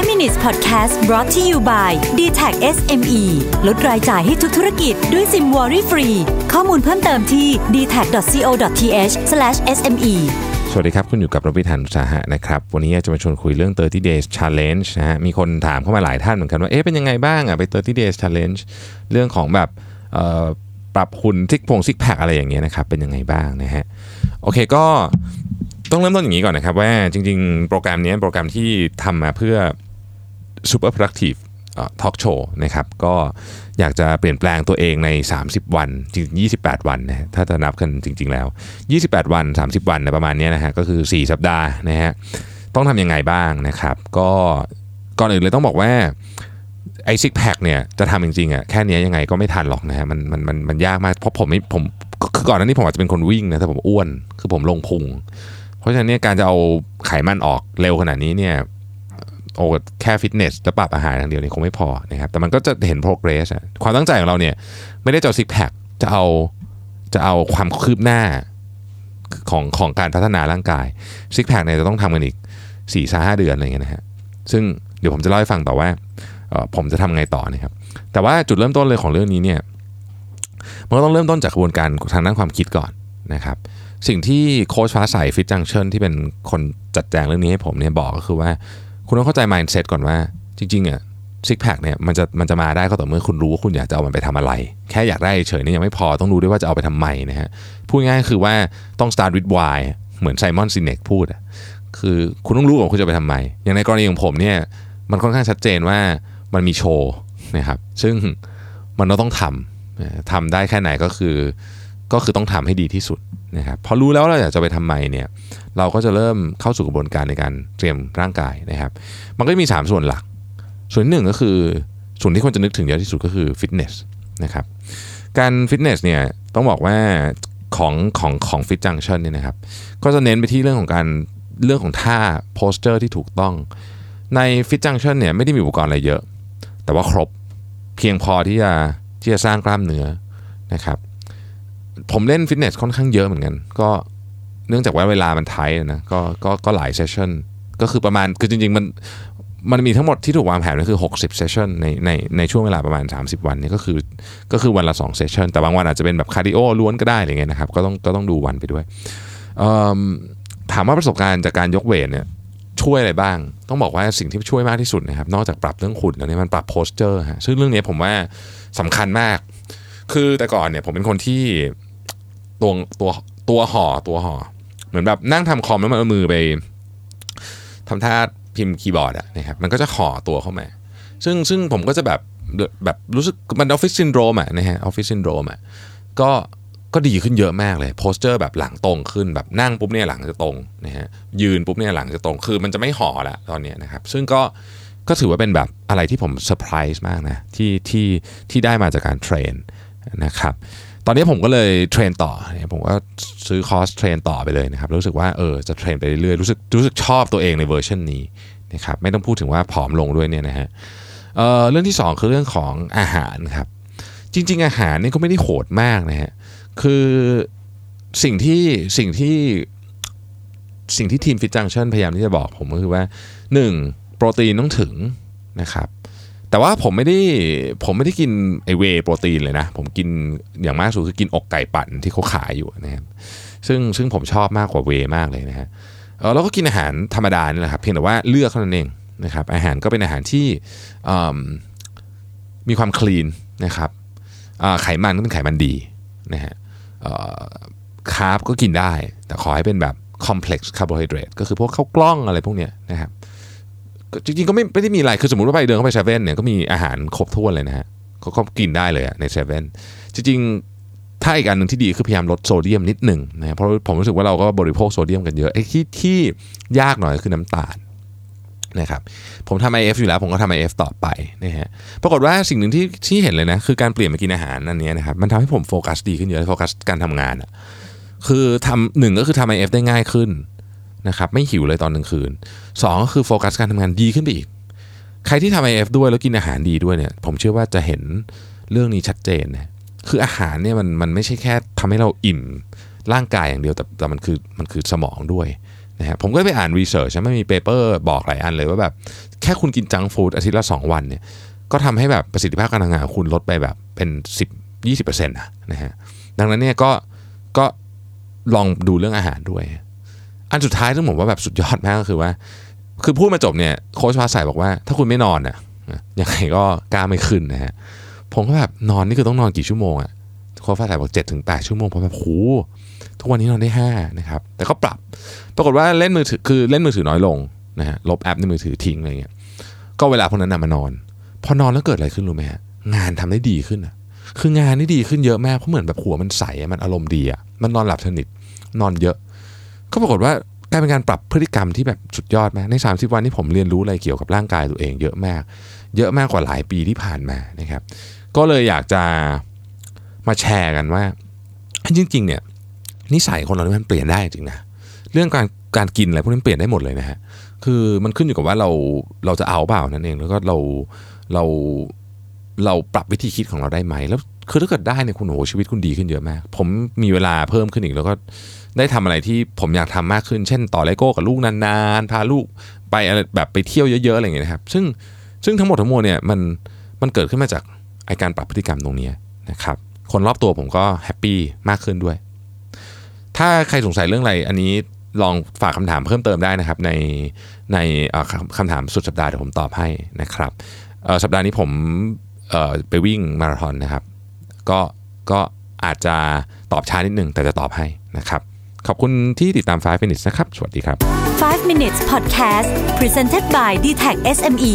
5 minutes podcast brought to you by d t a c SME ลดรายจ่ายให้ทุกธุรกิจด้วยซิมวอรี่ฟรี ข้อมูลเพิ่มเติมที่ d t a c c o t h s m e สวัสดีครับ คุณอยู่กับรวิธานุสาหะนะครับ วันนี้จะมาชวนคุยเรื่อง 30 days challenge นะฮะ มีคนถามเข้ามาหลายท่านเหมือนกันว่า เอ๊ะ เป็นยังไงบ้างอะ ไป 30 days challenge เรื่องของแบบปรับหุ่นซิกพงซิกแพคอะไรอย่างเงี้ยนะครับ เป็นยังไงบ้างนะฮะ โอเคก็ต้องเริ่มต้นอย่างนี้ก่อนนะครับว่าจริง ๆ โปรแกรมนี้โปรแกรมที่ทำมาเพื่อ super productive ทอล์กโชว์นะครับก็อยากจะเปลี่ยนแปลงตัวเองใน 30 วันจริง28 วันนะถ้าจะนับกันจริง ๆ แล้ว 28 วัน 30 วันนะประมาณนี้นะฮะก็คือ 4 สัปดาห์นะฮะต้องทำยังไงบ้างนะครับ ก็ก่อนอื่นเลยต้องบอกว่าไอซิกแพคเนี่ยจะทำจริงๆอะแค่นี้ยยังไงก็ไม่ทันหรอกนะฮะมันมันมันมันยากมากเพราะผมไม่ผมคือก่อนหน้านี้ผมอาจจะเป็นคนวิ่งนะแต่ผมอ้วนคือผมลงพุง เพราะฉะนั้นเนี่ยการจะเอาไขมันออกเร็วขนาดนี้เนี่ย โอ้แค่ฟิตเนสจะปรับอาหารอย่างเดียวนี่คงไม่พอนะครับแต่มันก็จะเห็น progress อะความตั้งใจของเราเนี่ยไม่ได้จะเอาซิกแพคจะเอาจะเอาความคืบหน้าของของการพัฒนาร่างกายซิกแพคเนี่ยจะต้องทำกันอีก4ี่ห้าเดือนอะไรเงี้ยนะฮะซึ่งเดี๋ยวผมจะเล่าให้ฟังต่อว่าผมจะทำไงต่อนะครับแต่ว่าจุดเริ่มต้นเลยของเรื่องนี้เนี่ยมันก็ต้องเริ่มต้นจากกระบวนการทางด้านความคิดก่อนนะครับสิ่งที่โค้ชฟ้าใสฟิตจังเชิญที่เป็นคนจัดแจงเรื่องนี้ให้ผมเนี่ยบอกก็คือว่า คุณต้องเข้าใจ mindset ก่อนว่า จริงๆอะซิกแพคเนี่ยมันจะมันจะมาได้ก็ต่อเมื่อคุณรู้ว่าคุณอยากจะเอามันไปทำอะไร แค่อยากได้เฉยนี่ยังไม่พอต้องรู้ด้วยว่าจะเอาไปทำไมนะฮะพูดง่ายๆคือว่าต้อง start with why เหมือนไซมอนซินเนกพูดอะคือคุณต้องรู้ก่อนคุณจะไปทำไม อย่างในกรณีของผมเนี่ยมันค่อนข้างชัดเจนว่ามันมีโชว์นะครับซึ่งมันก็ต้องทำทำได้แค่ไหนก็คือ ก็คือต้องทำให้ดีที่สุด นะครับพอรู้แล้วเราอยากจะไปทำไมเนี่ยเราก็จะเริ่มเข้าสู่กระบวนการในการเตรียมร่างกายนะครับ มันก็มี 3 ส่วนหลัก ส่วนหนึ่งก็คือส่วนที่คนจะนึกถึงเยอะที่สุดก็คือฟิตเนสนะครับการฟิตเนสเนี่ยต้องบอกว่าของของของฟิตจังชันเนี่ยนะครับก็จะเน้นไปที่เรื่องของการเรื่องของท่า posture ที่ถูกต้อง ใน Fit Junction เนี่ยไม่ได้มีอุปกรณ์อะไรเยอะ แต่ว่าครบเพียงพอที่จะที่จะสร้างกล้ามเนื้อนะครับ ผมเล่นฟิตเนสค่อนข้างเยอะเหมือนกัน ก็เนื่องจากว่าเวลามัน tight นะก็ก็ก็หลาย session ก็คือประมาณคือจริง ๆ มันมันมีทั้งหมดที่ถูกวางแผนก็คือ 60 session ในในในช่วงเวลาประมาณ 30 วันนี้ก็คือก็คือวันละ 2 session แต่บางวันอาจจะเป็นแบบคาร์ดิโอล้วนก็ได้อะไรเงี้ยนะครับก็ต้องก็ต้องดูวันไปด้วย ถามว่าประสบการณ์จากการยก weight เนี่ยช่วยอะไรบ้าง ต้องบอกว่าสิ่งที่ช่วยมากที่สุดนะครับ นอกจากปรับเรื่องหุ่นแล้วเนี่ยมันปรับ posture ฮะซึ่งเรื่องนี้ผมว่าสำคัญมาก คือแต่ก่อนเนี่ยผมเป็นคนที่ ตัวตัวตัวห่อตัวห่อเหมือนแบบนั่งทำคอมแล้วมันเอามือไปทำท่าพิมพ์คีย์บอร์ดอะนะครับมันก็จะห่อตัวเข้ามา ซึ่งซึ่งผมก็จะแบบแบบรู้สึกมันออฟฟิศซินโดรมอะนะฮะออฟฟิศซินโดรมอะก็ก็ดีขึ้นเยอะมากเลย posture แบบหลังตรงขึ้นแบบนั่งปุ๊บเนี่ยหลังจะตรงนะฮะยืนปุ๊บเนี่ยหลังจะตรงคือมันจะไม่ห่อละตอนนี้นะครับซึ่งก็ก็ถือว่าเป็นแบบอะไรที่ผมเซอร์ไพรส์มากนะที่ที่ที่ได้มาจากการ train นะครับ ตอนนี้ผมก็เลย train ต่อเนี่ยผมก็ซื้อคอร์ส train ต่อไปเลยนะครับ รู้สึกว่าเออจะ train ไปเรื่อยๆรู้สึกรู้สึกชอบตัวเองในเวอร์ชันนี้นะครับไม่ต้องพูดถึงว่าผอมลงด้วยเนี่ยนะฮะเอ่อเรื่องที่ 2 คือเรื่องของอาหารครับ จริง ๆ อาหารนี่ก็ไม่ได้โหดมากนะฮะคือสิ่งที่สิ่งที่สิ่งที่ทีมฟิตจังชันพยายามที่จะบอกผมก็คือว่า 1. โปรตีนต้องถึงนะครับ แต่ว่าผมไม่ได้ผมไม่ได้กินไอเวโปรตีนเลยนะ ผมกินอย่างมากสุดคือกินอกไก่ปั่นที่เขาขายอยู่นะครับซึ่งซึ่งผมชอบมากกว่าเวมากเลยนะฮะเออแล้วก็กินอาหารธรรมดานี่แหละครับเพียงแต่ว่าเลือกเท่านั้นเองนะครับอาหารก็เป็นอาหารที่มีความ clean นะครับไขมันก็เป็นไขมันดีนะฮะ carb ก็กินได้ แต่ขอให้เป็นแบบ complex carbohydrate ก็คือพวกข้าวกล้องอะไรพวกเนี้ยนะครับ จริงๆก็ไม่ไม่ได้มีอะไร คือสมมติว่าไปเดินเข้าไปเซเว่นเนี่ยก็มีอาหารครบถ้วนเลยนะฮะเขาก็กินได้เลยในเซเว่นจริงๆ ถ้าอีกอันหนึ่งที่ดีคือพยายามลดโซเดียมนิดหนึ่งนะเพราะผมรู้สึกว่าเราก็บริโภคโซเดียมกันเยอะไอ้ที่ที่ยากหน่อยคือน้ำตาลนะครับผมทำ IF อยู่แล้วผมก็ทำ IF ต่อไปนะฮะปรากฏว่าสิ่งหนึ่งที่ที่เห็นเลยนะคือการเปลี่ยนมากินอาหารอันนี้นะครับมันทำให้ผมโฟกัสดีขึ้นเยอะโฟกัสการทำงานอะคือทำหนึ่งก็คือทำ IF ได้ง่ายขึ้น นะครับไม่หิวเลยตอนกลางคืนสองก็คือโฟกัสการทำงานดีขึ้นไปอีก ใครที่ทำ IF ด้วยแล้วกินอาหารดีด้วยเนี่ยผมเชื่อว่าจะเห็นเรื่องนี้ชัดเจนนะคืออาหารเนี่ยมันมันไม่ใช่แค่ทำให้เราอิ่มร่างกายอย่างเดียวแต่แต่มันคือมันคือสมองด้วยนะฮะผมก็ไปอ่าน research มันมี paper บอกหลายอันเลยว่าแบบแค่คุณกิน junk food อาทิตย์ละ 2 วันเนี่ยก็ทำให้แบบประสิทธิภาพการทำงานของคุณลดไปแบบเป็น 10 20%นะนะฮะดังนั้นเนี่ยก็ก็ลองดูเรื่องอาหารด้วย อันสุดท้ายที่ผมว่าแบบสุดยอดมากก็คือว่า คือพูดมาจบเนี่ยโค้ชพาใส่บอกว่า ถ้าคุณไม่นอนอะยังไงก็กล้ามไม่ขึ้นนะฮะผมก็แบบนอนนี่คือต้องนอนกี่ชั่วโมงอะโค้ชพาใส่บอกเจ็ดถึงแปดชั่วโมงผมแบบโหทุกวันนี้นอนได้ห้านะครับแต่ก็ปรับ ปรากฏว่าเล่นมือถือคือเล่นมือถือน้อยลงนะฮะลบแอปในมือถือทิ้งอะไรเงี้ยก็เวลาพวกนั้นนะมานอน พอนอนแล้วเกิดอะไรขึ้นรู้ไหมฮะงานทำได้ดีขึ้นอะคืองานนี่ดีขึ้นเยอะมากเพราะเหมือนแบบหัวมันใสมันอารมณ์ดีอะมันนอนหลับสนิทนอนเยอะ ก็ปรากฏว่ากลายเป็นการปรับพฤติกรรมที่แบบสุดยอดมากใน 30 วันที่ผมเรียนรู้อะไรเกี่ยวกับร่างกายตัวเอง เยอะมาก เยอะมากกว่าหลายปีที่ผ่านมานะครับ ก็เลยอยากจะมาแชร์กันว่าจริง ๆ เนี่ยนิสัยคนเรานี่มันเปลี่ยนได้จริงนะเรื่องการการกินอะไรพวกนี้นเปลี่ยนได้หมดเลยนะฮะคือมันขึ้นอยู่กับว่าเราเราจะเอาเปล่านั่นเองแล้วก็เราเราเราปรับวิธีคิดของเราได้ไหมแล้ว คือถ้าเกิดได้เนี่ยคุณโหชีวิตคุณดีขึ้นเยอะมาก ผมมีเวลาเพิ่มขึ้นอีกแล้วก็ได้ทำอะไรที่ผมอยากทำมากขึ้น เช่น ต่อเลโก้กับลูกนานๆ พาลูกไปอะไรแบบไปเที่ยวเยอะ ๆ อะไรอย่างเงี้ยนะครับ ซึ่งซึ่งทั้งหมดทั้งมวลเนี่ยมันมันเกิดขึ้นมาจากไอการปรับพฤติกรรมตรงนี้นะครับ คนรอบตัวผมก็ happy มากขึ้นด้วย ถ้าใครสงสัยเรื่องอะไรอันนี้ลองฝากคำถามเพิ่มเติมได้นะครับ ในในคำถามสุดสัปดาห์เดี๋ยวผมตอบให้นะครับสัปดาห์นี้ผมไปวิ่งมาราธอนนะครับ ก็ก็อาจจะตอบช้านิดนึงแต่จะตอบให้นะครับ ขอบคุณที่ติดตาม 5 minutes นะครับ สวัสดีครับ 5 minutes podcast presented by d t e c h SME